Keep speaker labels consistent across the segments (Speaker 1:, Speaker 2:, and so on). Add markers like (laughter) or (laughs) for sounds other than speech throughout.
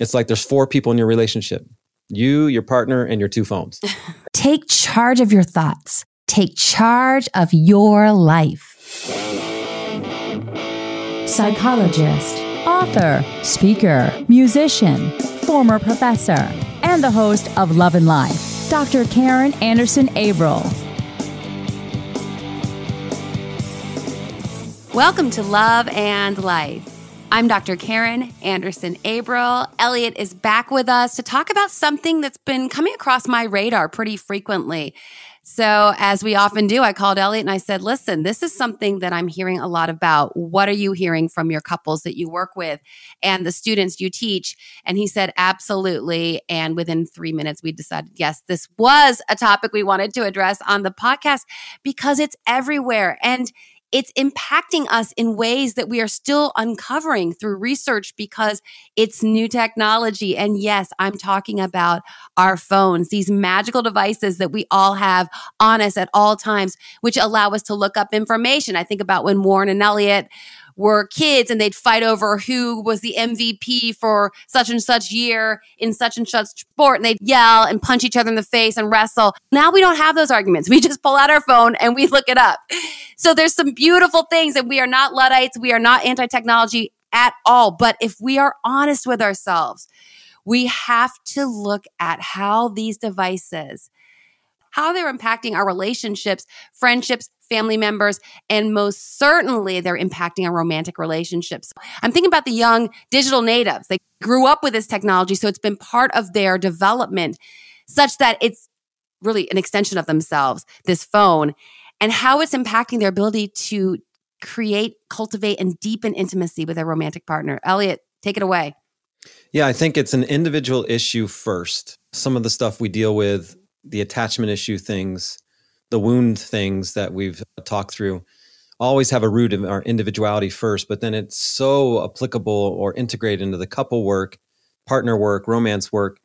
Speaker 1: It's like there's four people in your relationship you, your partner, and your two phones. (laughs)
Speaker 2: Take charge of your thoughts, take charge of your life. Psychologist, author, speaker, musician, former professor, and the host of Love and Life, Dr. Karen Anderson Averill.
Speaker 3: Welcome to Love and Life. I'm Dr. Karen Anderson Averill. Elliot is back with us to talk about something that's been coming across my radar pretty frequently. So, as we often do, I called Elliot and I said, Listen, this is something that I'm hearing a lot about. What are you hearing from your couples that you work with and the students you teach? And he said, Absolutely. And within three minutes, we decided, yes, this was a topic we wanted to address on the podcast because it's everywhere. And it's impacting us in ways that we are still uncovering through research because it's new technology. And yes, I'm talking about our phones, these magical devices that we all have on us at all times, which allow us to look up information. I think about when Warren and Elliot were kids and they'd fight over who was the MVP for such and such year in such and such sport. And they'd yell and punch each other in the face and wrestle. Now we don't have those arguments. We just pull out our phone and we look it up. So there's some beautiful things and we are not Luddites. We are not anti technology at all. But if we are honest with ourselves, we have to look at how these devices how they're impacting our relationships, friendships, family members, and most certainly they're impacting our romantic relationships. I'm thinking about the young digital natives. They grew up with this technology, so it's been part of their development such that it's really an extension of themselves, this phone, and how it's impacting their ability to create, cultivate, and deepen intimacy with their romantic partner. Elliot, take it away.
Speaker 1: Yeah, I think it's an individual issue first. Some of the stuff we deal with the attachment issue things, the wound things that we've talked through always have a root in our individuality first, but then it's so applicable or integrated into the couple work, partner work, romance work.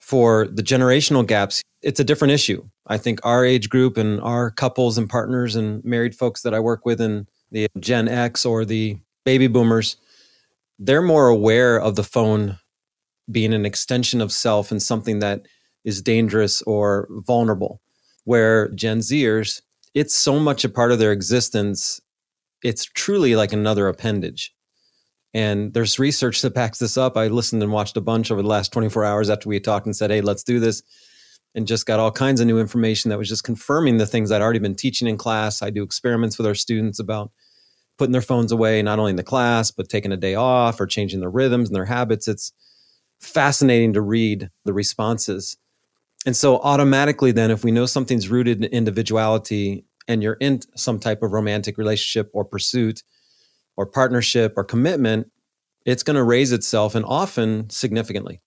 Speaker 1: For the generational gaps, it's a different issue. I think our age group and our couples and partners and married folks that I work with in the Gen X or the baby boomers, they're more aware of the phone being an extension of self and something that is dangerous or vulnerable. Where Gen Zers, it's so much a part of their existence, it's truly like another appendage. And there's research that backs this up. I listened and watched a bunch over the last 24 hours after we talked and said, hey, let's do this. And just got all kinds of new information that was just confirming the things I'd already been teaching in class. I do experiments with our students about putting their phones away, not only in the class, but taking a day off or changing their rhythms and their habits. It's fascinating to read the responses and so automatically then if we know something's rooted in individuality and you're in some type of romantic relationship or pursuit or partnership or commitment it's going to raise itself and often significantly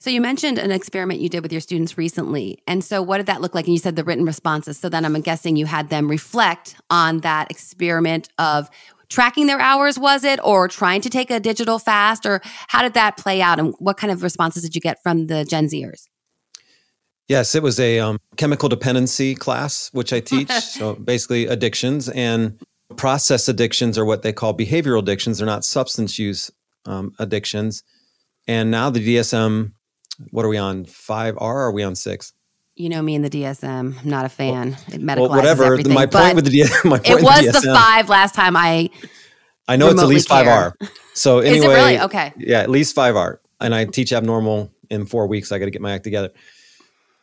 Speaker 3: so you mentioned an experiment you did with your students recently. And so what did that look like? And you said the written responses. So then I'm guessing you had them reflect on that experiment of tracking their hours was it or trying to take a digital fast or how did that play out and what kind of responses did you get from the Gen Zers?
Speaker 1: Yes, it was a um, chemical dependency class, which I (laughs) teach. so basically, addictions and process addictions are what they call behavioral addictions. They're not substance use um, addictions. And now the DSM, what are we on? 5R are we on six?
Speaker 3: You know me and the DSM. I'm not a fan. Well, it medicalizes
Speaker 1: well, whatever.
Speaker 3: Everything,
Speaker 1: my point with the DSM. (laughs)
Speaker 3: it was the, the five last time I.
Speaker 1: I know it's at least five R. So anyway, is
Speaker 3: it really okay?
Speaker 1: Yeah, at least five R. And I teach abnormal in four weeks. I got to get my act together.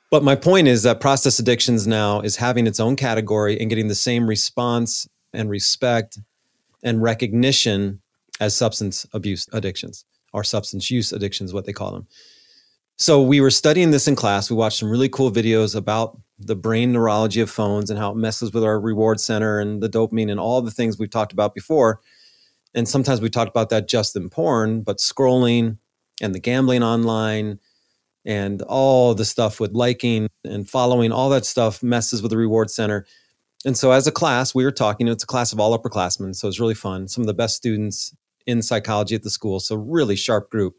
Speaker 1: But my point is that process addictions now is having its own category and getting the same response and respect and recognition as substance abuse addictions or substance use addictions, what they call them. So we were studying this in class. We watched some really cool videos about the brain neurology of phones and how it messes with our reward center and the dopamine and all the things we've talked about before. And sometimes we talked about that just in porn, but scrolling and the gambling online and all the stuff with liking and following, all that stuff messes with the reward center. And so, as a class, we were talking. It's a class of all upperclassmen, so it's really fun. Some of the best students in psychology at the school, so really sharp group.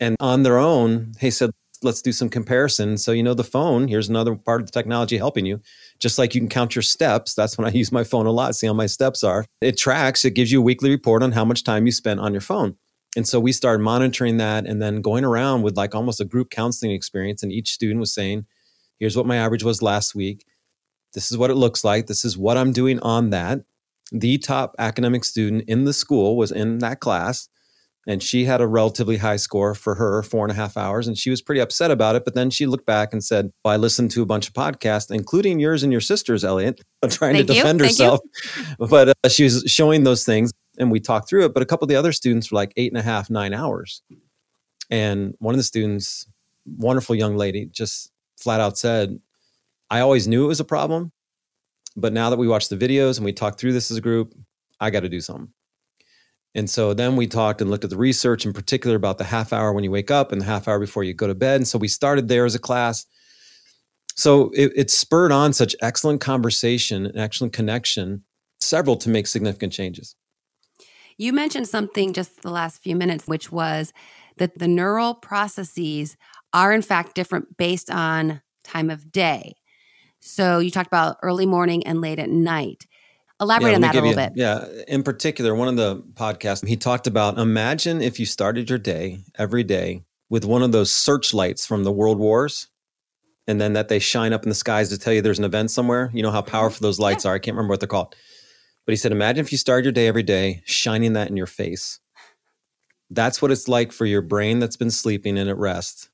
Speaker 1: And on their own, they said, let's do some comparison. So, you know, the phone, here's another part of the technology helping you. Just like you can count your steps, that's when I use my phone a lot, see how my steps are. It tracks, it gives you a weekly report on how much time you spent on your phone. And so we started monitoring that and then going around with like almost a group counseling experience. And each student was saying, here's what my average was last week. This is what it looks like. This is what I'm doing on that. The top academic student in the school was in that class and she had a relatively high score for her four and a half hours and she was pretty upset about it but then she looked back and said well, i listened to a bunch of podcasts including yours and your sister's elliot (laughs) trying
Speaker 3: Thank
Speaker 1: to
Speaker 3: you.
Speaker 1: defend
Speaker 3: Thank
Speaker 1: herself. (laughs) But uh, she was showing those things and we talked through it but a couple of the other students were like eight and a half nine hours. And one of the students wonderful young lady just flat out said i always knew it was a problem but now that we watched the videos and we talked through this as a group i got to do something and so then we talked and looked at the research in particular about the half hour when you wake up and the half hour before you go to bed. And so we started there as a class. So it, it spurred on such excellent conversation and excellent connection, several to make significant changes.
Speaker 3: You mentioned something just the last few minutes, which was that the neural processes are in fact different based on time of day. So you talked about early morning and late at night. Elaborate
Speaker 1: yeah,
Speaker 3: on that a little
Speaker 1: you,
Speaker 3: bit.
Speaker 1: Yeah. In particular, one of the podcasts, he talked about imagine if you started your day every day with one of those searchlights from the world wars and then that they shine up in the skies to tell you there's an event somewhere. You know how mm-hmm. powerful those lights yeah. are. I can't remember what they're called. But he said, imagine if you started your day every day shining that in your face. That's what it's like for your brain that's been sleeping and at rest.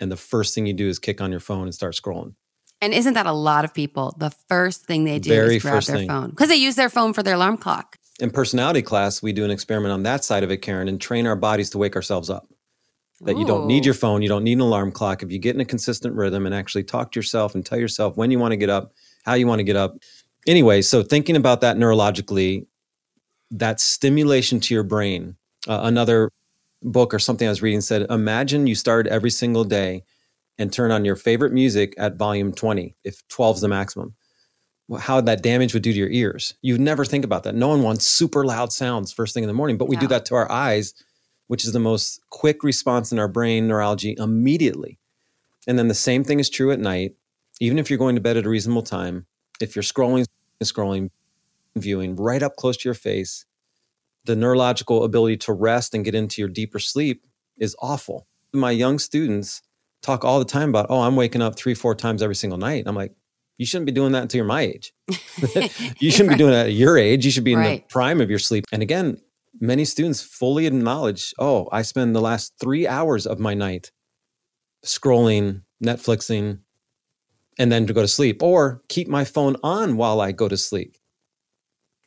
Speaker 1: And the first thing you do is kick on your phone and start scrolling.
Speaker 3: And isn't that a lot of people? The first thing they do
Speaker 1: Very
Speaker 3: is grab their
Speaker 1: thing.
Speaker 3: phone because they use their phone for their alarm clock.
Speaker 1: In personality class, we do an experiment on that side of it, Karen, and train our bodies to wake ourselves up. That you don't need your phone, you don't need an alarm clock. If you get in a consistent rhythm and actually talk to yourself and tell yourself when you want to get up, how you want to get up. Anyway, so thinking about that neurologically, that stimulation to your brain. Uh, another book or something I was reading said, imagine you start every single day and turn on your favorite music at volume 20 if 12 is the maximum. How that damage would do to your ears? You never think about that. No one wants super loud sounds first thing in the morning but we do that to our eyes which is the most quick response in our brain neurology immediately. And then the same thing is true at night. Even if you're going to bed at a reasonable time if you're scrolling scrolling viewing right up close to your face the neurological ability to rest and get into your deeper sleep is awful. My young students talk all the time about, oh, I'm waking up three, four times every single night. I'm like, you shouldn't be doing that until you're my age. (laughs) you shouldn't
Speaker 3: right.
Speaker 1: be doing that at your age. You should be in
Speaker 3: right.
Speaker 1: the prime of your sleep. And again, many students fully acknowledge, oh, I spend the last three hours of my night scrolling, Netflixing, and then to go to sleep, or keep my phone on while I go to sleep,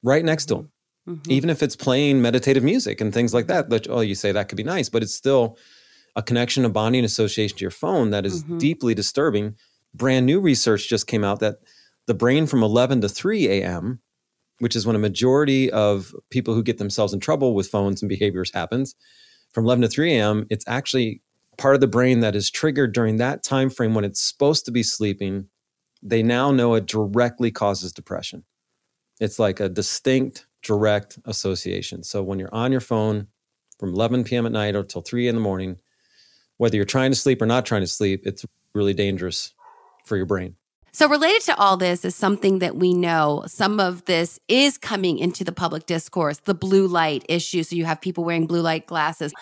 Speaker 1: right next to them. Mm-hmm. Even if it's playing meditative music and things like that, that, oh, you say that could be nice, but it's still a connection, a bonding association to your phone that is
Speaker 3: Mhm.
Speaker 1: deeply disturbing. Brand new research just came out that the brain from 11 to 3 a.m., which is when a majority of people who get themselves in trouble with phones and behaviors happens, from 11 to 3 a.m., it's actually part of the brain that is triggered during that time frame when it's supposed to be sleeping. They now know it directly causes depression. It's like a distinct, direct association. So when you're on your phone from 11 p.m. at night or till 3 in the morning, whether you're trying to sleep or not trying to sleep, it's really dangerous for your brain.
Speaker 3: So, related to all this is something that we know some of this is coming into the public discourse the blue light issue. So, you have people wearing blue light glasses.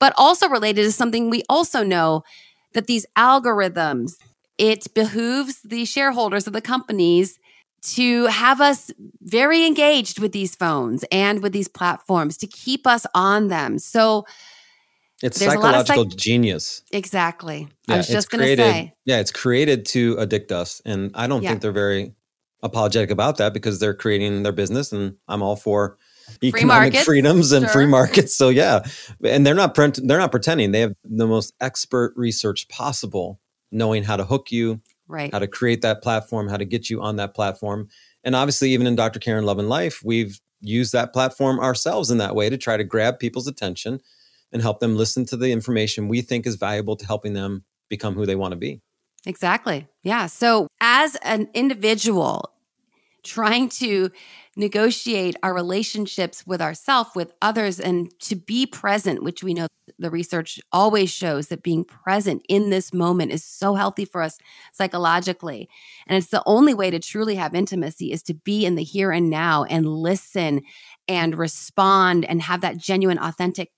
Speaker 3: But also related is something we also know that these algorithms, it behooves the shareholders of the companies to have us very engaged with these phones and with these platforms to keep us on them. So,
Speaker 1: It's
Speaker 3: There's a lot of
Speaker 1: psychological
Speaker 3: psych-
Speaker 1: genius.
Speaker 3: exactly.
Speaker 1: Yeah,
Speaker 3: I was just going to say.
Speaker 1: Yeah, it's created to addict us. And I don't
Speaker 3: Yeah.
Speaker 1: think they're very apologetic about that because they're creating their business and I'm all for economic
Speaker 3: markets,
Speaker 1: freedoms and free markets. So yeah. And they're not pre- they're not pretending. They have the most expert research possible knowing how to hook you,
Speaker 3: Right.
Speaker 1: how to create that platform, how to get you on that platform. And obviously, even in Dr. Karen Love and Life, we've used that platform ourselves in that way to try to grab people's attention and help them listen to the information we think is valuable to helping them become who they want to be.
Speaker 3: Exactly. Yeah. So, as an individual trying to negotiate our relationships with ourselves, with others, and to be present, which we know the research always shows that being present in this moment is so healthy for us psychologically. And it's the only way to truly have intimacy is to be in the here and now and listen and respond and have that genuine, authentic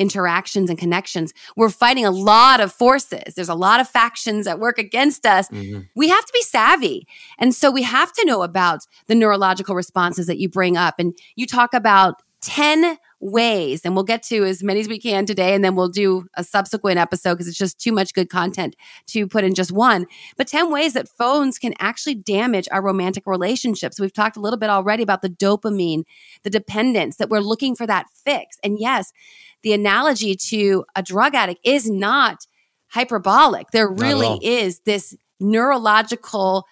Speaker 3: interactions and connections, we're fighting a lot of forces. There's a lot of factions that work against us. Mm-hmm. We have to be savvy. And so we have to know about the neurological responses that you bring up. And you talk about 10 ways, and we'll get to as many as we can today, and then we'll do a subsequent episode because it's just too much good content to put in just one. But 10 ways that phones can actually damage our romantic relationships. We've talked a little bit already about the dopamine, the dependence, that we're looking for that fix. And yes, the analogy to a drug addict is not hyperbolic. There really is this neurological,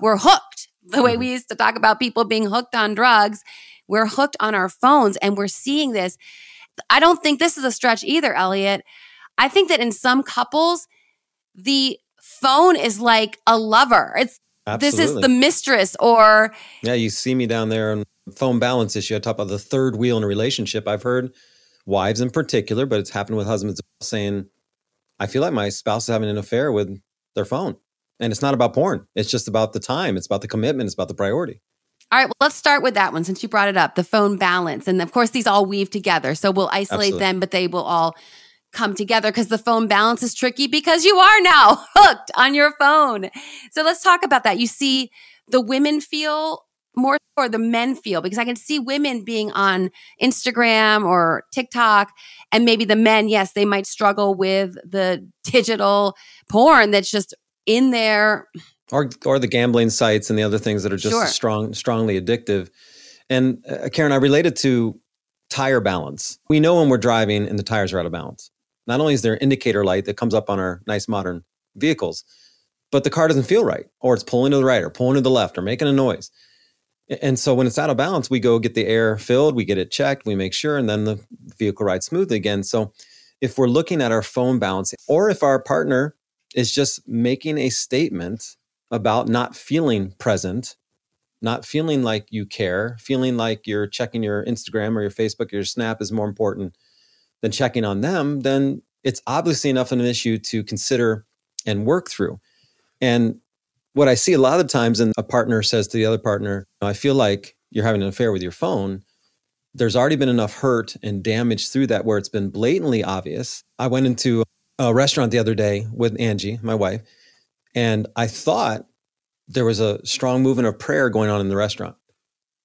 Speaker 3: we're hooked the way mm-hmm. we used to talk about people being hooked on drugs we're hooked on our phones and we're seeing this. I don't think this is a stretch either, Elliot. I think that in some couples, the phone is like a lover. It's Absolutely. this is the mistress or
Speaker 1: Yeah, you see me down there on phone balance issue. I talk about the third wheel in a relationship. I've heard wives in particular, but it's happened with husbands saying, I feel like my spouse is having an affair with their phone. And it's not about porn. It's just about the time. It's about the commitment. It's about the priority.
Speaker 3: All right, well, let's start with that one since you brought it up the phone balance. And of course, these all weave together. So we'll isolate Absolutely. them, but they will all come together because the phone balance is tricky because you are now (laughs) hooked on your phone. So let's talk about that. You see, the women feel more or the men feel because I can see women being on Instagram or TikTok and maybe the men, yes, they might struggle with the digital porn that's just in there
Speaker 1: or or the gambling sites and the other things that are just sure. strong strongly addictive. And uh, Karen, I related to tire balance. We know when we're driving and the tires are out of balance. Not only is there an indicator light that comes up on our nice modern vehicles, but the car doesn't feel right, or it's pulling to the right, or pulling to the left, or making a noise. And so when it's out of balance, we go get the air filled, we get it checked, we make sure, and then the vehicle rides smoothly again. So if we're looking at our phone balance, or if our partner is just making a statement about not feeling present, not feeling like you care, feeling like you're checking your Instagram or your Facebook or your Snap is more important than checking on them, then it's obviously enough of an issue to consider and work through. And what I see a lot of times, and a partner says to the other partner, I feel like you're having an affair with your phone. There's already been enough hurt and damage through that where it's been blatantly obvious. I went into a restaurant the other day with Angie, my wife, and I thought there was a strong movement of prayer going on in the restaurant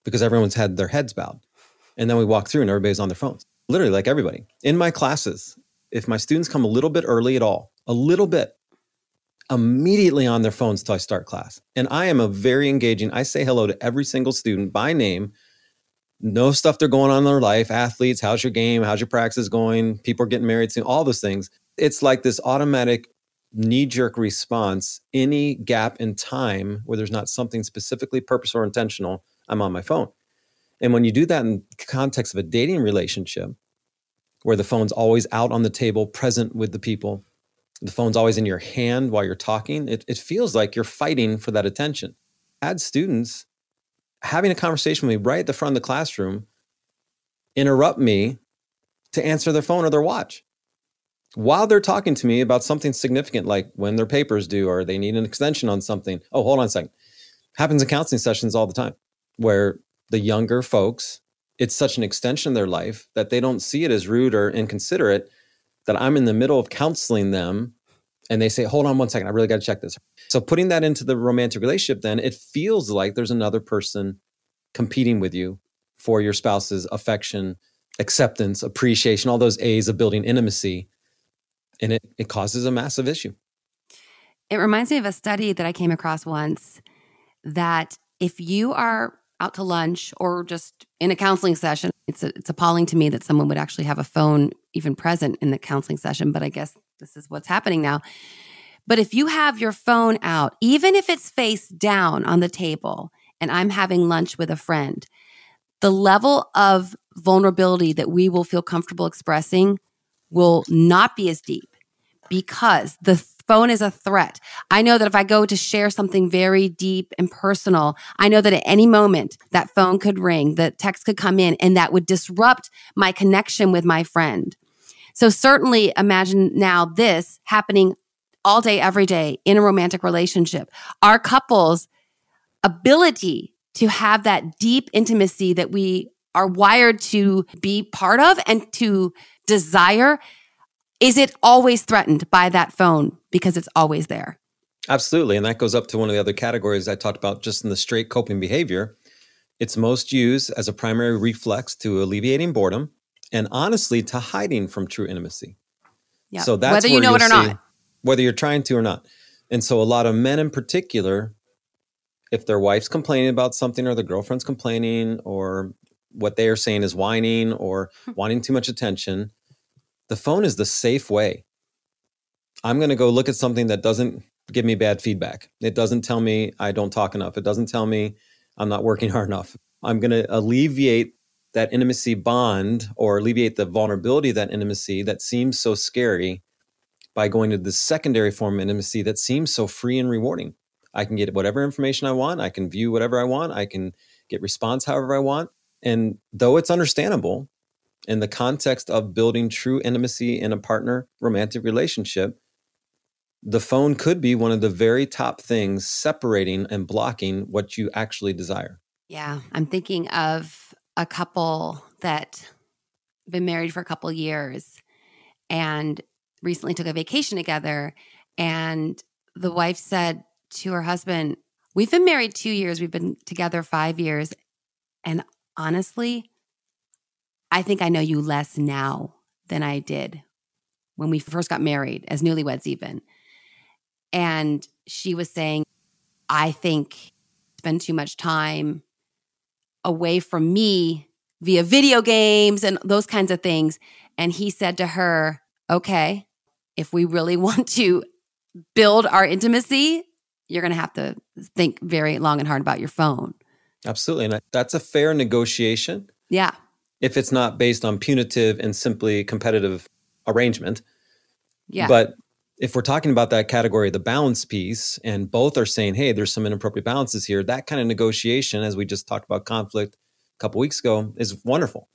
Speaker 1: because everyone's had their heads bowed. And then we walk through and everybody's on their phones, literally like everybody. In my classes, if my students come a little bit early at all, a little bit, immediately on their phones till I start class. And I am a very engaging, I say hello to every single student by name, know stuff they're going on in their life, athletes, how's your game, how's your practice going, people are getting married soon, all those things. It's like this automatic knee jerk response, any gap in time where there's not something specifically purposeful or intentional, I'm on my phone. And when you do that in context of a dating relationship, where the phone's always out on the table, present with the people, the phone's always in your hand while you're talking, it, it feels like you're fighting for that attention. Add students having a conversation with me right at the front of the classroom interrupt me to answer their phone or their watch while they're talking to me about something significant, like when their papers due or they need an extension on something. Oh, hold on a second. Happens in counseling sessions all the time where the younger folks, it's such an extension of their life that they don't see it as rude or inconsiderate that I'm in the middle of counseling them and they say, hold on one second, I really got to check this. So putting that into the romantic relationship, then it feels like there's another person competing with you for your spouse's affection, acceptance, appreciation, all those A's of building intimacy and it, it causes a massive issue.
Speaker 3: It reminds me of a study that I came across once that if you are out to lunch or just in a counseling session, it's it's appalling to me that someone would actually have a phone even present in the counseling session, but I guess this is what's happening now. But if you have your phone out, even if it's face down on the table and I'm having lunch with a friend, the level of vulnerability that we will feel comfortable expressing will not be as deep because the phone is a threat. I know that if I go to share something very deep and personal, I know that at any moment that phone could ring, the text could come in, and that would disrupt my connection with my friend. So, certainly imagine now this happening all day, every day in a romantic relationship. Our couple's ability to have that deep intimacy that we are wired to be part of and to desire, is it always threatened by that phone because it's always there?
Speaker 1: Absolutely. And that goes up to one of the other categories I talked about just in the straight coping behavior. It's most used as a primary reflex to alleviating boredom and honestly to hiding from true intimacy.
Speaker 3: Yeah.
Speaker 1: So that's
Speaker 3: whether you know it or not.
Speaker 1: whether you're trying to or not. And so a lot of men in particular, if their wife's complaining about something or their girlfriend's complaining or what they are saying is whining or hmm. wanting too much attention, the phone is the safe way. I'm going to go look at something that doesn't give me bad feedback. It doesn't tell me I don't talk enough. It doesn't tell me I'm not working (laughs) hard enough. I'm going to alleviate that intimacy bond or alleviate the vulnerability of that intimacy that seems so scary by going to the secondary form of intimacy that seems so free and rewarding. I can get whatever information I want. I can view whatever I want. I can get response however I want. And though it's understandable in the context of building true intimacy in a partner romantic relationship, the phone could be one of the very top things separating and blocking what you actually desire.
Speaker 3: Yeah, I'm thinking of a couple that been married for a couple years and recently took a vacation together. And the wife said to her husband, "We've been married 2 years, we've been together 5 years. And honestly, I think I know you less now than I did when we first got married as newlyweds even." And she was saying, "I think spend too much time away from me via video games and those kinds of things. And he said to her, Okay, if we really (laughs) want to build our intimacy, you're going to have to think very long and hard about your phone.
Speaker 1: Absolutely. And that's a fair negotiation
Speaker 3: Yeah.
Speaker 1: if it's not based on punitive and simply competitive arrangement.
Speaker 3: Yeah.
Speaker 1: But if we're talking about that category, the balance piece, and both are saying, hey, there's some inappropriate balances here, that kind of negotiation, as we just talked about conflict a couple weeks ago, is wonderful.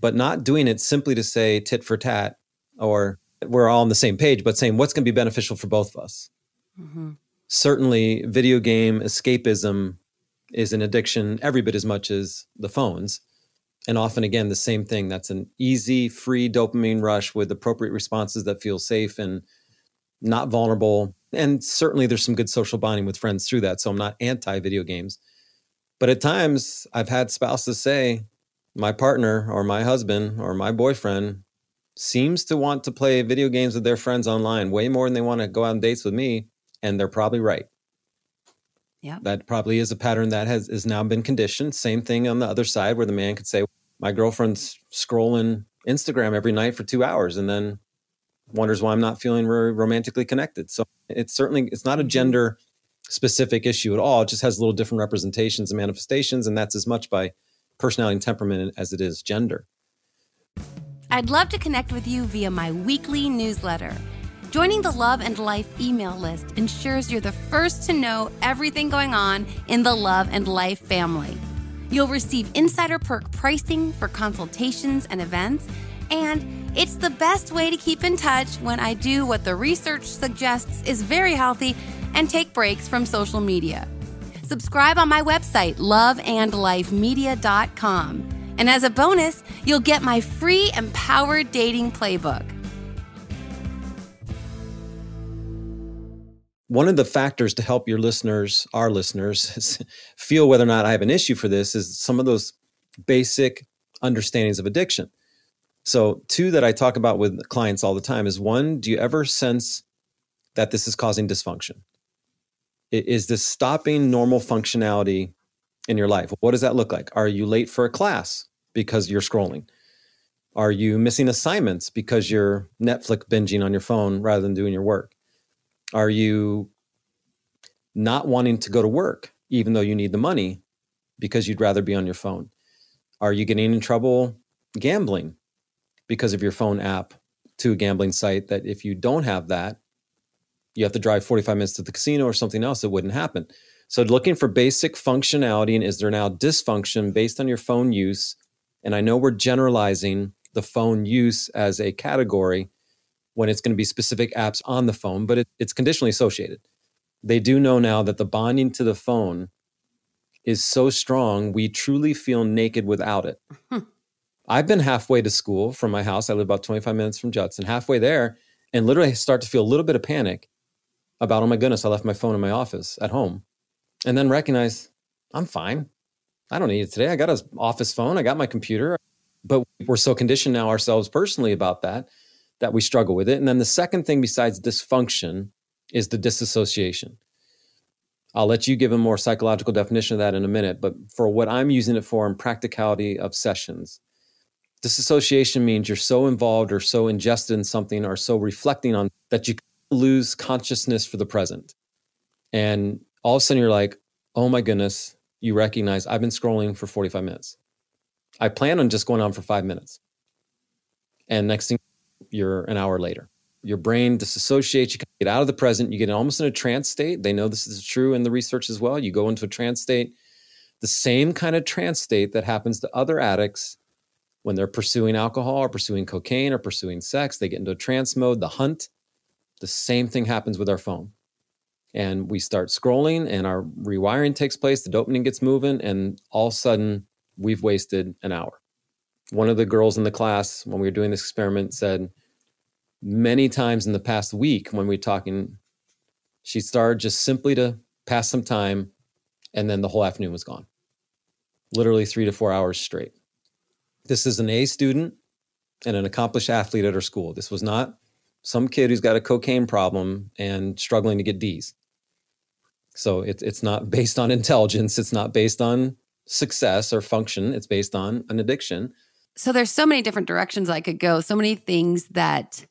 Speaker 1: But not doing it simply to say tit for tat or we're all on the same page, but saying what's going to be beneficial for both of us.
Speaker 3: Mhm.
Speaker 1: Certainly, video game escapism is an addiction every bit as much as the phones. And often, again, the same thing. That's an easy, free dopamine rush with appropriate responses that feel safe and not vulnerable. And certainly, there's some good social bonding with friends through that. So I'm not anti video games. But at times, I've had spouses say, my partner or my husband or my boyfriend seems to want to play video games with their friends online way more than they want to go out on dates with me. And they're probably right.
Speaker 3: Yeah.
Speaker 1: That probably is a pattern that has is now been conditioned. Same thing on the other side where the man could say, My girlfriend's scrolling Instagram every night for two hours and then wonders why I'm not feeling very romantically connected. So it's certainly it's not a mm-hmm. gender specific issue at all. It just has little different representations and manifestations, and that's as much by personality and temperament as it is gender.
Speaker 3: I'd love to connect with you via my weekly newsletter. Joining the Love and Life email list ensures you're the first to know everything going on in the Love and Life family. You'll receive insider perk pricing for consultations and events, and it's the best way to keep in touch when I do what the research suggests is very healthy and take breaks from social media. Subscribe on my website, loveandlifemedia.com. And as a bonus, you'll get my free Empowered Dating Playbook.
Speaker 1: One of the factors to help your listeners, our listeners, (laughs) feel whether or not I have an issue for this is some of those basic understandings of addiction. So, two that I talk about with clients all the time is one, do you ever sense that this is causing dysfunction? Is this stopping normal functionality in your life? What does that look like? Are you late for a class because you're scrolling? Are you missing assignments because you're Netflix binging on your phone rather than doing your work? Are you not wanting to go to work even though you need the money because you'd rather be on your phone? Are you getting in trouble gambling because of your phone app to a gambling site that if you don't have that, you have to drive 45 minutes to the casino or something else that wouldn't happen. So looking for basic functionality and is there now dysfunction based on your phone use? And I know we're generalizing the phone use as a category when it's going to be specific apps on the phone, but it, it's conditionally associated. They do know now that the bonding to the phone is so strong, we truly feel naked without it. Hmm. I've been halfway to school from my house. I live about 25 minutes from Judson, halfway there, and literally start to feel a little bit of panic about, oh my goodness, I left my phone in my office at home. And then recognize I'm fine. I don't need it today. I got an office phone, I got my computer. But we're so conditioned now ourselves personally about that that we struggle with it. And then the second thing besides dysfunction is the disassociation. I'll let you give a more psychological definition of that in a minute. But for what I'm using it for in practicality of sessions, disassociation means you're so involved or so ingested in something or so reflecting on that you lose consciousness for the present. And all of a sudden you're like, oh my goodness, you recognize I've been scrolling for 45 minutes. I plan on just going on for five minutes. And next thing, you're an hour later. Your brain disassociates, you get out of the present, you get almost in a trance state. They know this is true in the research as well. You go into a trance state, the same kind of trance state that happens to other addicts when they're pursuing alcohol or pursuing cocaine or pursuing sex. They get into a trance mode, the hunt. The same thing happens with our phone. And we start scrolling, and our rewiring takes place, the dopamine gets moving, and all of a sudden, we've wasted an hour. One of the girls in the class, when we were doing this experiment, said many times in the past week when we were talking, she started just simply to pass some time, and then the whole afternoon was gone. Literally three to four hours straight. This is an A student and an accomplished athlete at her school. This was not some kid who's got a cocaine problem and struggling to get D's. So it's it's not based on (laughs) intelligence. It's not based on success or function. It's based on an addiction.
Speaker 3: So there's so many different directions I could go, so many things that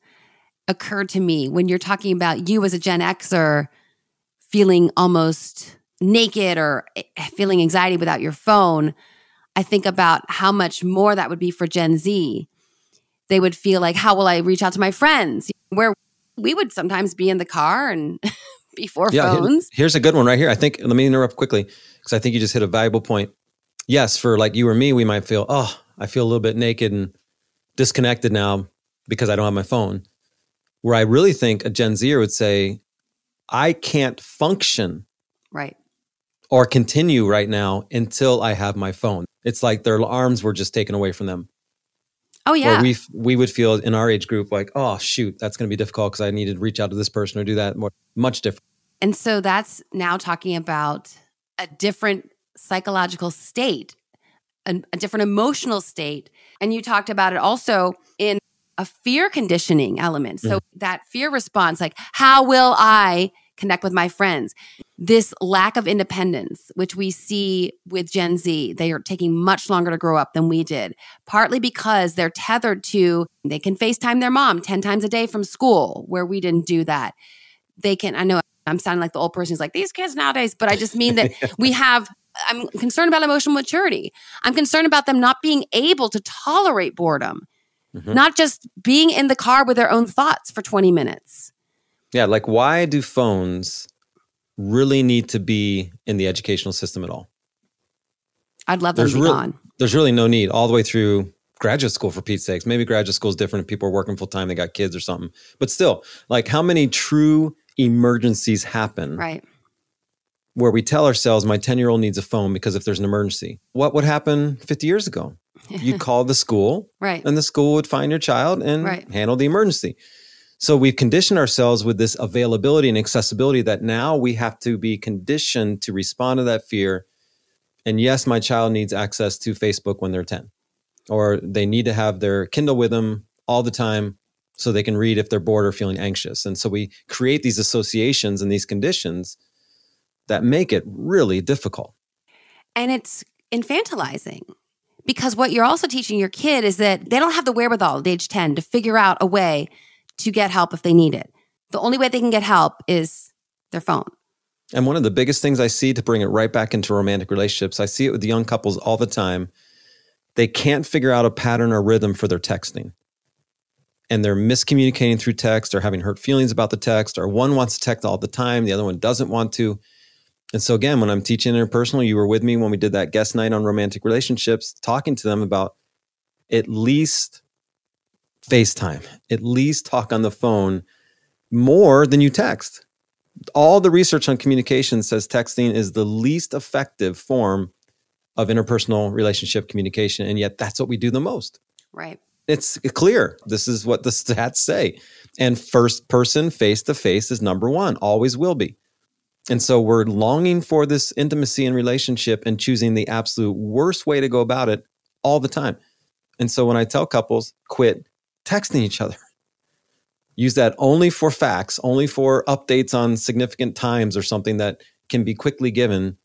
Speaker 3: occurred to me when you're talking about you as a Gen Xer feeling almost naked or eh, feeling anxiety without your phone. I think about how much more that would be for Gen Z. They would feel like, how will I reach out to my friends? Where we would sometimes be in the car and (laughs) before yeah, phones.
Speaker 1: Here, here's a good one right here. I think, let me interrupt quickly because I think you just hit a valuable point yes, for like you or me, we might feel, oh, I feel a little bit naked and disconnected now because I don't have my phone. Where I really think a Gen Zer would say, I can't function.
Speaker 3: Right.
Speaker 1: Or continue right now until I have my phone. It's like their arms were just taken away from them.
Speaker 3: Oh yeah.
Speaker 1: Where we we would feel in our age group like, oh shoot, that's going to be difficult because I needed to reach out to this person or do that more much different.
Speaker 3: And so that's now talking about a different psychological state, a, a different emotional state. And you talked about it also in a fear conditioning element. So mm. that fear response, like, how will I connect with my friends? This lack of independence, which we see with Gen Z, they are taking much longer to grow up than we did, partly because they're tethered to, they can FaceTime their mom 10 times a day from school, where we didn't do that. They can, I know I'm sounding like the old person who's like, these kids nowadays, but I just mean that (laughs) we have I'm concerned about emotional maturity. I'm concerned about them not being able to tolerate boredom, mm-hmm. not just being in the car with their own thoughts for 20 minutes.
Speaker 1: Yeah, like why do phones really need to be in the educational system at all?
Speaker 3: I'd love them there's to be
Speaker 1: re-
Speaker 3: gone.
Speaker 1: There's really no need all the way through graduate school for Pete's sakes. Maybe graduate school is different if people are working full time, they got kids or something. But still, like how many true emergencies happen?
Speaker 3: Right
Speaker 1: where we tell ourselves my 10 year old needs a phone because if there's an emergency what would happen 50 years ago you'd (laughs) call the school
Speaker 3: right
Speaker 1: and the school would find your child and right. handle the emergency so we've conditioned ourselves with this availability and accessibility that now we have to be conditioned to respond to that fear and yes my child needs access to facebook when they're 10 or they need to have their kindle with them all the time so they can read if they're bored or feeling anxious and so we create these associations and these conditions that make it really difficult.
Speaker 3: And it's infantilizing because what you're also teaching your kid is that they don't have the wherewithal at age 10 to figure out a way to get help if they need it. The only way they can get help is their phone.
Speaker 1: And one of the biggest things I see to bring it right back into romantic relationships, I see it with young couples all the time. They can't figure out a pattern or rhythm for their texting. And they're miscommunicating through text or having hurt feelings about the text, or one wants to text all the time, the other one doesn't want to. And so again, when I'm teaching interpersonal, you were with me when we did that guest night on romantic relationships, talking to them about at least FaceTime, at least talk on the phone more than you text. All the research on communication says texting is the least effective form of interpersonal relationship communication. And yet that's what we do the most.
Speaker 3: Right.
Speaker 1: It's clear. This is what the (laughs) stats say. And first person face to face is number one, always will be. And so we're longing for this intimacy and relationship and choosing the absolute worst way to go about it all the time. And so when I tell couples, quit texting each other, use that only for facts, only for updates on significant times or something that can be quickly given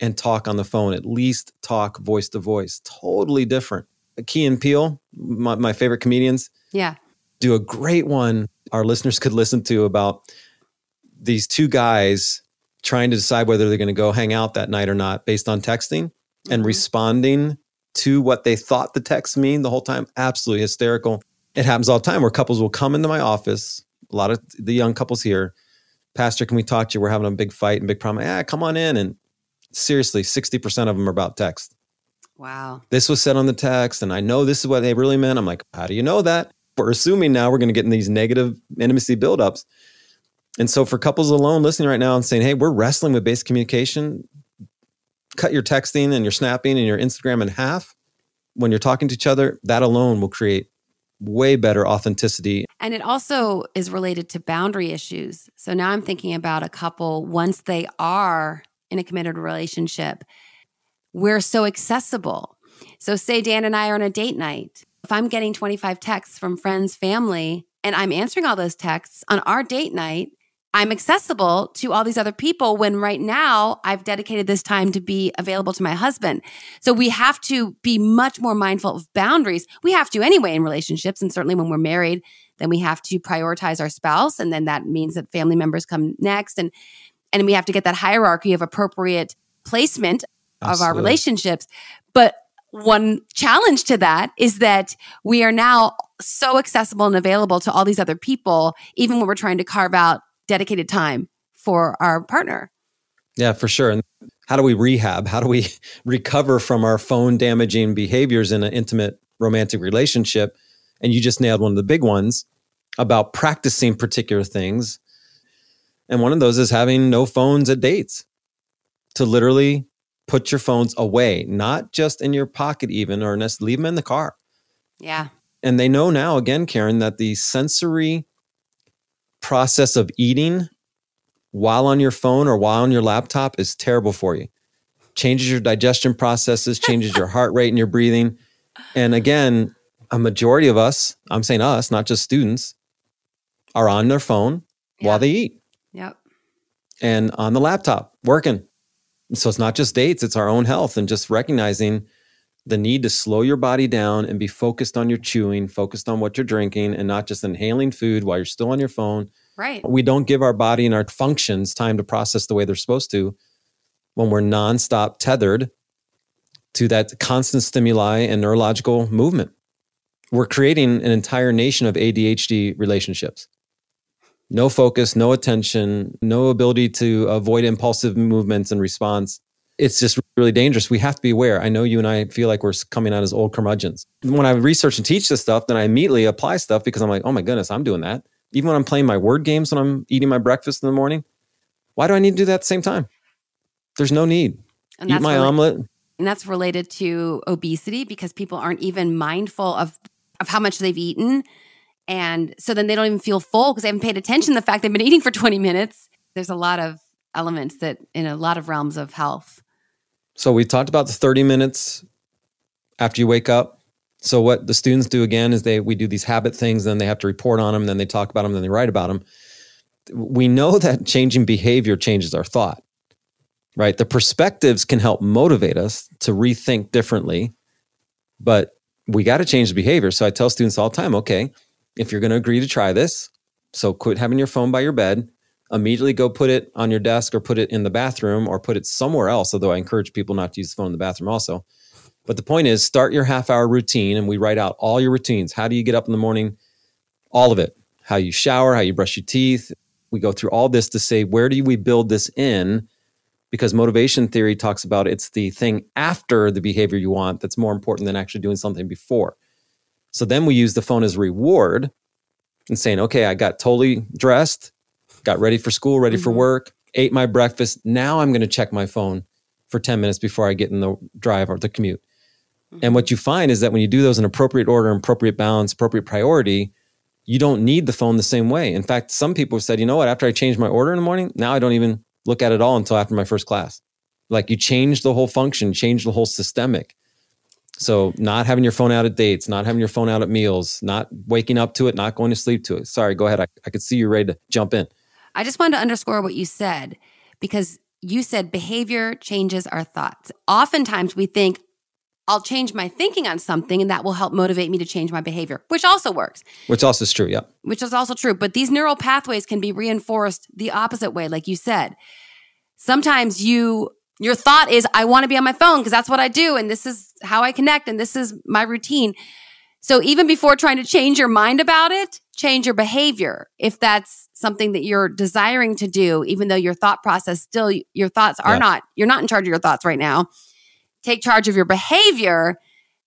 Speaker 1: and talk on the phone, at least talk voice to voice. Totally different. Key and Peele, my, my favorite comedians,
Speaker 3: Yeah.
Speaker 1: do a great one our listeners could listen to about these two guys trying to decide whether they're going to go hang out that night or not based on texting and
Speaker 3: Mhm.
Speaker 1: responding to what they thought the text mean the whole time. Absolutely hysterical. It happens all the time where couples will come into my office. A lot of the young couples here, Pastor, can we talk to you? We're having a big fight and big problem. Yeah, come on in. And seriously, 60% of them are about text.
Speaker 3: Wow.
Speaker 1: This was said on the text, and I know this is what they really meant. I'm like, how do you know that? We're assuming now we're going to get in these negative intimacy buildups. And so, for couples alone listening right now and saying, hey, we're wrestling with basic communication, cut your texting and your snapping and your Instagram in half when you're talking to each other. That alone will create way better authenticity.
Speaker 3: And it also is related to boundary issues. So now I'm thinking about a couple once they are in a committed relationship, we're so accessible. So, say Dan and I are on a date night. If I'm getting 25 texts from friends, family, and I'm answering all those texts on our date night, I'm accessible to all these other people when right now I've dedicated this time to be available to my husband. So we have to be much more mindful of boundaries. We have to anyway in relationships. And certainly when we're married, then we have to prioritize our spouse. And then that means that family members come next. And, and we have to get that hierarchy of appropriate placement of our relationships. But one challenge to that is that we are now so accessible and available to all these other people, even when we're trying to carve out dedicated time for our partner.
Speaker 1: Yeah, for sure. And how do we rehab? How do we (laughs) recover from our phone damaging behaviors in an intimate romantic relationship? And you just nailed one of the big ones about practicing particular things. And one of those is having no phones at dates to literally put your phones away, not just in your pocket, even, or just leave them in the car.
Speaker 3: Yeah.
Speaker 1: And they know now, again, Karen, that the sensory process of eating while on your phone or while on your laptop is terrible for you. Changes your digestion processes, (laughs) changes your heart rate and your breathing. And again, a majority of us, I'm saying us, not just students, are on their phone
Speaker 3: Yeah.
Speaker 1: while they eat
Speaker 3: Yep.
Speaker 1: and on the laptop working. So it's not just dates, it's our own health and just recognizing the need to slow your body down and be focused on your chewing, focused on what you're drinking, and not just inhaling food while you're still on your phone.
Speaker 3: Right.
Speaker 1: We don't give our body and our functions time to process the way they're supposed to when we're nonstop tethered to that constant stimuli and neurological movement. We're creating an entire nation of ADHD relationships. No focus, no attention, no ability to avoid impulsive movements and response. It's just really dangerous. We have to be aware. I know you and I feel like we're coming out as old curmudgeons. When I research and teach this stuff, then I immediately apply stuff because I'm like, oh my goodness, I'm doing that. Even when I'm playing my word games when I'm eating my breakfast in the morning, why do I need to do that at the same time? There's no need.
Speaker 3: And
Speaker 1: Eat my omelet.
Speaker 3: and that's related to obesity because people aren't even mindful of of how much they've eaten and so then they don't even feel full because they haven't paid attention to the fact they've been eating for 20 minutes there's a lot of elements that in a lot of realms of health
Speaker 1: So we talked about the 30 minutes after you wake up. So what the students do again is they we do these habit things, then they have to report on them, then they talk about them, then they write about them. We know (laughs) that changing behavior changes our thought. Right? The perspectives can help motivate us to rethink differently, but we got to change the behavior. So I tell students all the time, okay, if you're going to agree to try this, so quit having your phone by your bed, immediately go put it on your desk or put it in the bathroom or put it somewhere else. Although I encourage people not to use the phone in the bathroom also. But the point is, start your half hour routine and we write out all your routines. How do you get up in the morning? All of it. How you shower, how you brush your teeth. We go through all this to say, where do we build this in? Because motivation theory talks about it's the thing after the behavior you want that's more important than actually doing something before. So then we use the phone as reward and saying, okay, I got totally dressed, got ready for school, ready for
Speaker 3: Mhm.
Speaker 1: work, ate my breakfast. Now I'm going to check my phone for 10 minutes before I get in the drive or the commute. Mm-hmm. And what you find is that when you do those in appropriate order, appropriate balance, appropriate priority, you don't need the phone the same way. In fact, some people have said, you know what, after I change my order in the morning, now I don't even look at it all until after my first class. Like you change the whole function, change the whole systemic. So not having your phone out at dates, not having your phone out at meals, not waking up to it, not going to sleep to it. Sorry, go ahead. I, I could see you're ready to jump in.
Speaker 3: I just wanted to underscore what you said because you said behavior changes our thoughts. Oftentimes we think, I'll change my thinking on something and that will help motivate me to change my behavior, which also works.
Speaker 1: Which also is true, yeah.
Speaker 3: Which is also true. But these neural pathways can be reinforced the opposite way, like you said. Sometimes you your thought is, I want to be on my phone because that's what I do, and this is how I connect, and this is my routine. So even before trying to change your mind about it, change your behavior. If that's something that you're desiring to do, even though your thought process still, your thoughts are yeah. not, you're not in charge of your thoughts right now take charge of your behavior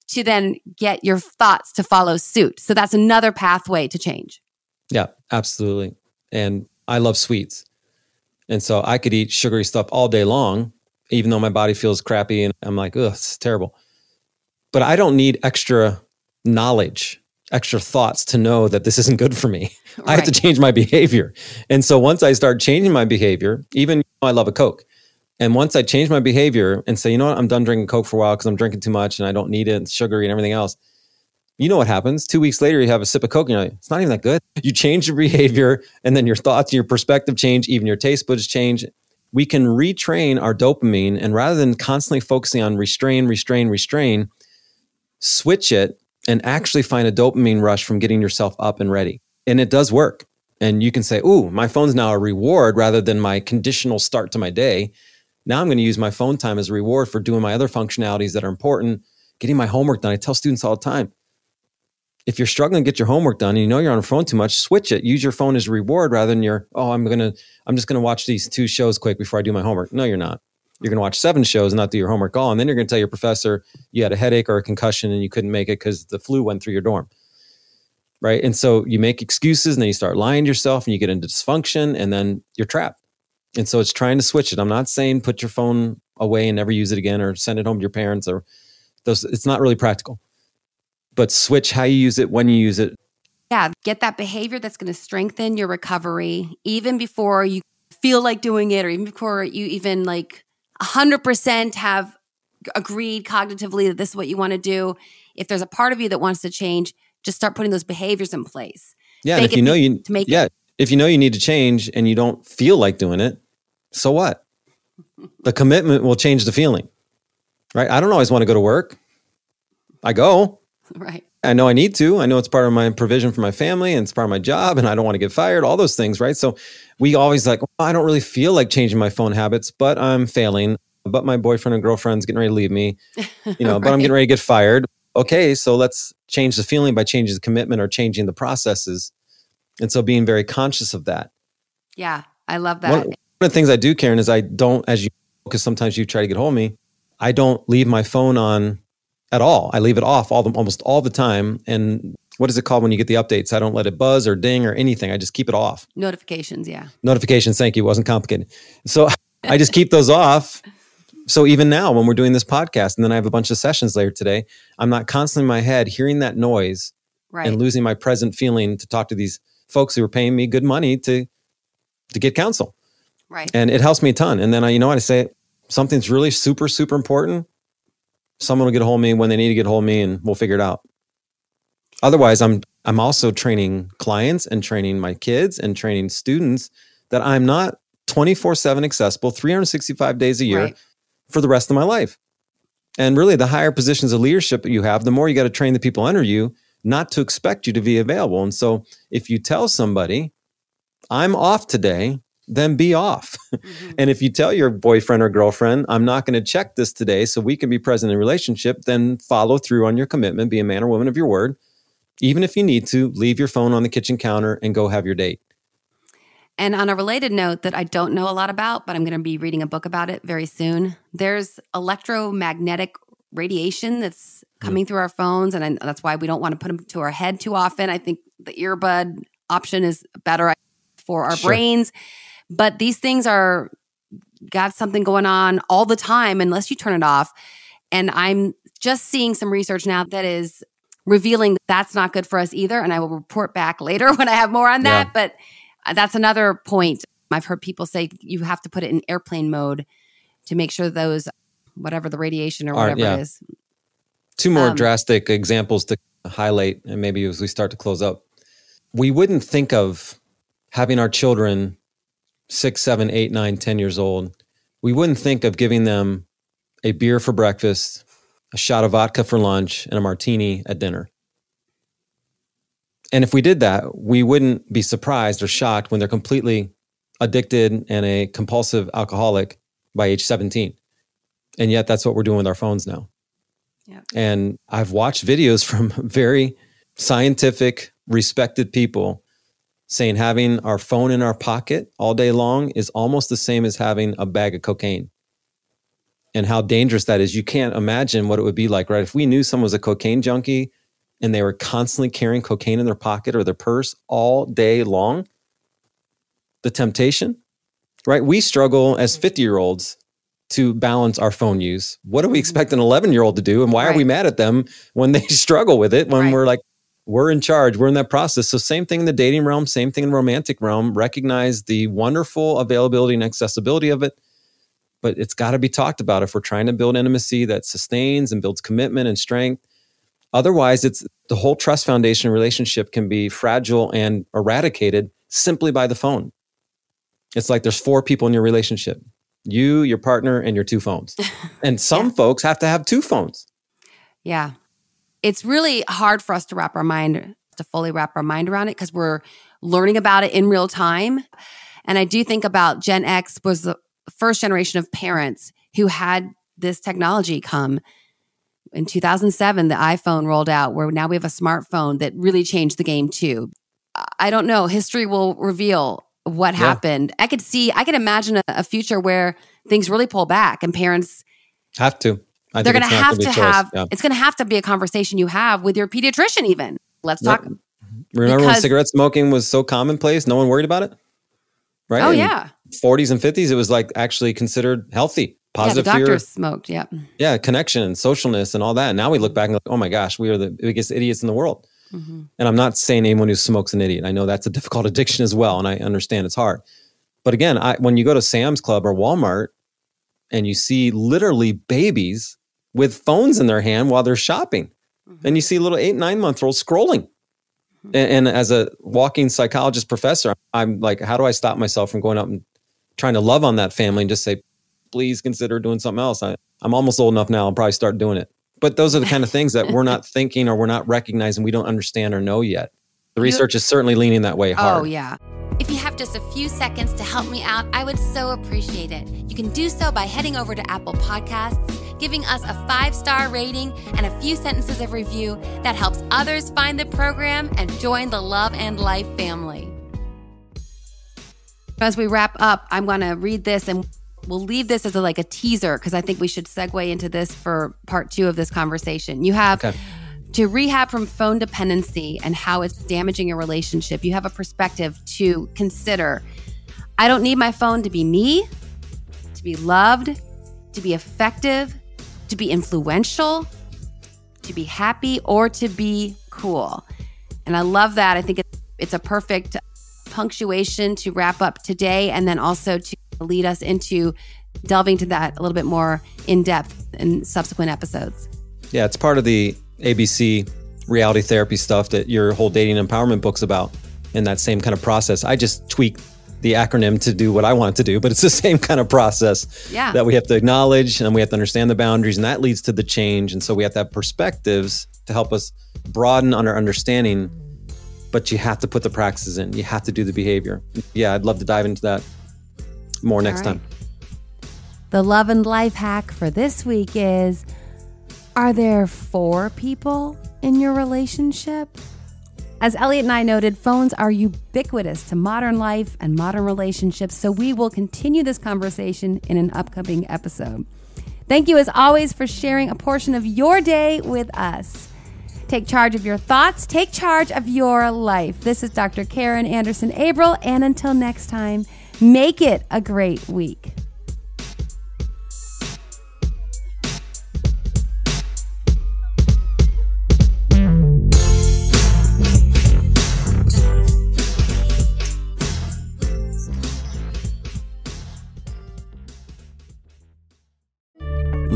Speaker 3: to then get your thoughts to follow suit. So that's another pathway to change.
Speaker 1: Yeah, absolutely. And I love sweets. And so I could eat sugary stuff all day long, even though my body feels crappy and I'm like, ugh, it's terrible. But I don't need extra knowledge, extra thoughts to know that this isn't good for me. Right. (laughs) I have to change my behavior. And so once I start changing my behavior, even you know, I love a Coke. And once I change my behavior and say, you know what, I'm done drinking Coke for a while because I'm drinking too much and I don't need it, it's sugary and everything else. You know what happens? Two weeks later, you have a sip of Coke and you're like, it's not even that good. (laughs) You change your behavior and then your thoughts, your perspective change, even your taste buds change. We can retrain our dopamine and rather than constantly focusing on restrain, restrain, restrain, switch it and actually find a dopamine rush from getting yourself up and ready. And it does work. And you can say, ooh, my phone's now a reward rather than my conditional start to my day now I'm going to use my phone time as a reward for doing my other functionalities that are important, getting my homework done. I tell students all the time if you're struggling to get your homework done and you know you're on the phone too much, switch it. Use your phone as a reward rather than your, oh, I'm going to, I'm just going to watch these two shows quick before I do my homework. No, you're not. You're going to watch seven shows and not do your homework all. And then you're going to tell your professor you had a headache or a concussion and you couldn't make it because the flu went through your dorm. Right. And so you make excuses and then you start lying to yourself and you get into dysfunction and then you're trapped. And so it's trying to switch it. I'm not saying put your phone away and never use it again or send it home to your parents or those it's not really practical. But switch how you use it, when you use it.
Speaker 3: Yeah, get that behavior that's going to strengthen your recovery even before you feel like doing it or even before you even like 100% have agreed cognitively that this is what you want to do. If there's a part of you that wants to change, just start putting those behaviors in place.
Speaker 1: Yeah, and if you know you to make yeah, it if you know you need to change and you don't feel like doing it, so what? (laughs) The commitment will change the feeling, right? I don't always want to go to work. I go.
Speaker 3: Right.
Speaker 1: I know I need to. I know it's part of my provision for my family and it's part of my job and I don't want to get fired, all those things, right? So we always like, well, I don't really feel like changing my phone habits, but I'm failing. But my boyfriend and girlfriend's getting ready to leave me, you know, right. (laughs) but I'm getting ready to get fired. Okay, so let's change the feeling by changing the commitment or changing the processes and so being very conscious of that.
Speaker 3: Yeah, I love that.
Speaker 1: One, one of the things I do, Karen, is I don't, as you, because sometimes you try to get hold of me, I don't leave my phone on at all. I leave it off all the, almost all the time. And what is it called when you get the updates? I don't let it buzz or ding or anything. I just keep it off.
Speaker 3: Notifications, yeah.
Speaker 1: Notifications, thank you. It wasn't complicated. So I just keep those off. So even now, when we're doing this podcast, and then I have a bunch of sessions later today, I'm not constantly in my head hearing that noise right. and losing my present feeling to talk to these folks who are paying me good money to to get counsel.
Speaker 3: Right.
Speaker 1: And it helps me a ton. And then I, you know what I say, something's really super, super important. Someone will get a hold of me when they need to get a hold of me and we'll figure it out. Otherwise, I'm I'm also training clients and training my kids and training students that I'm not 24/7 accessible 365 days a year right. for the rest of my life. And really the higher positions of leadership you have, the more you got to train the people under you not to expect you to be available. And so if you tell somebody, I'm off today, then be off. Mm-hmm. and if you tell your boyfriend or girlfriend, I'm not going to check this today so we can be present in a relationship, then follow through on your commitment, be a man or woman of your word. Even if you need to, leave your phone on the kitchen counter and go have your date.
Speaker 3: And on a related note that I don't know a lot about, but I'm going to be reading a book about it very soon, there's electromagnetic radiation that's coming through our phones, and I, that's why we don't want to put them to our head too often. I think the earbud option is better for our sure. brains, but these things are got something going on all the time unless you turn it off. And I'm just seeing some research now that is revealing that that's not good for us either. And I will report back later (laughs) when I have more on that. Yeah. But uh, that's another point. I've heard people say you have to put it in airplane mode to make sure those, whatever the radiation or whatever yeah. it is.
Speaker 1: Two more um, drastic examples to highlight, and maybe as we start to close up. We wouldn't think of having our children six, seven, eight, nine, ten years old. We wouldn't think of giving them a beer for breakfast, a shot of vodka for lunch, and a martini at dinner. And if we did that, we wouldn't be surprised or shocked when they're completely addicted and a compulsive alcoholic by age 17. And yet that's what we're doing with our phones now. Yeah. And I've watched videos (laughs) from very scientific, respected people saying having our phone in our pocket all day long is almost the same as having a bag of cocaine. And how dangerous that is. You can't imagine what it would be like, right? If we knew someone was a cocaine junkie and they were constantly carrying cocaine in their pocket or their purse all day long, the temptation, right? We struggle as mm-hmm. 50 year olds to balance our phone use. What do we mm-hmm. expect an 11 year old to do? And why right. are we mad at them when they (laughs) struggle with it? When right. we're like, we're in charge, we're in that process. So, same thing in the dating realm, same thing in the romantic realm. Recognize the wonderful availability and accessibility of it, but it's got to be talked about if we're trying to build intimacy that sustains and builds commitment and strength. Otherwise, it's the whole trust foundation relationship can be fragile and eradicated simply by the phone. It's like there's four people in your relationship you, your partner, and your two phones. (laughs) And some yeah. folks have to have two phones.
Speaker 3: Yeah. It's really hard for us to wrap our mind, to fully wrap our mind around it because we're learning about it in real time. And I do think about Gen X was the first generation of parents who had this technology come. In 2007, the iPhone rolled out, where now we have a smartphone that really changed the game too. I don't know. History will reveal what yeah. happened. I could see, I could imagine a, a, future where things really pull back and parents
Speaker 1: have to.
Speaker 3: I they're going to have to have, yeah. it's going to have to be a conversation you have with your pediatrician, even. Let's talk.
Speaker 1: Remember because, when cigarette smoking was so commonplace? No one worried about it? Right?
Speaker 3: Oh, In yeah.
Speaker 1: 40s and 50s, it was like actually considered healthy. Positive
Speaker 3: yeah, the doctors smoked. Yeah.
Speaker 1: Yeah. Connection socialness and all that. And now we look back and like, oh my gosh, we are the biggest idiots in the world. Mm-hmm. And I'm not saying anyone who smokes an idiot. I know that's a difficult (laughs) addiction as well, and I understand it's hard. But again, I, when you go to Sam's Club or Walmart and you see literally babies with phones in their hand while they're shopping, mm-hmm. and you see little eight, nine month olds scrolling. Mm-hmm. And, and as a walking psychologist professor, I'm like, how do I stop myself from going up and trying to love on that family and just say, please consider doing something else? I, I'm almost old enough now. I'll probably start doing it. But those are the kind of things that we're not (laughs) thinking or we're not recognizing, we don't understand or know yet. The research is certainly leaning that way hard.
Speaker 3: Oh, yeah. If you have just a few seconds to help me out, I would so appreciate it. You can do so by heading over to Apple Podcasts, giving us a five star rating, and a few sentences of review that helps others find the program and join the Love and Life family. As we wrap up, I'm going to read this and we'll leave this as a, like a teaser because I think we should segue into this for part two of this conversation. You have okay. to rehab from phone dependency and how it's damaging your relationship. You have a perspective to consider. I don't need my phone to be me, to be loved, to be effective, to be influential, to be happy, or to be cool. And I love that. I think it's a perfect punctuation to wrap up today and then also to lead us into delving to that a little bit more in depth in subsequent episodes.
Speaker 1: Yeah, it's part of the ABC reality therapy stuff that your whole dating empowerment book's about in that same kind of process. I just tweak the acronym to do what I want to do, but it's the (laughs) same kind of process
Speaker 3: yeah.
Speaker 1: that we have to acknowledge and we have to understand the boundaries, and that leads to the change. And so we have to have perspectives to help us broaden on our understanding, but you have to put the practices in. You have to do the behavior. Yeah, I'd love to dive into that more next right. time.
Speaker 3: The love and life hack for this week is Are there four people in your relationship? As Elliot and I noted, phones are ubiquitous to modern life and modern relationships, so we will continue this conversation in an upcoming episode. Thank you, as always, for sharing a portion of your day with us. Take charge of your thoughts, take charge of your life. This is Dr. Karen Anderson Abril, and until next time, Make it a great week.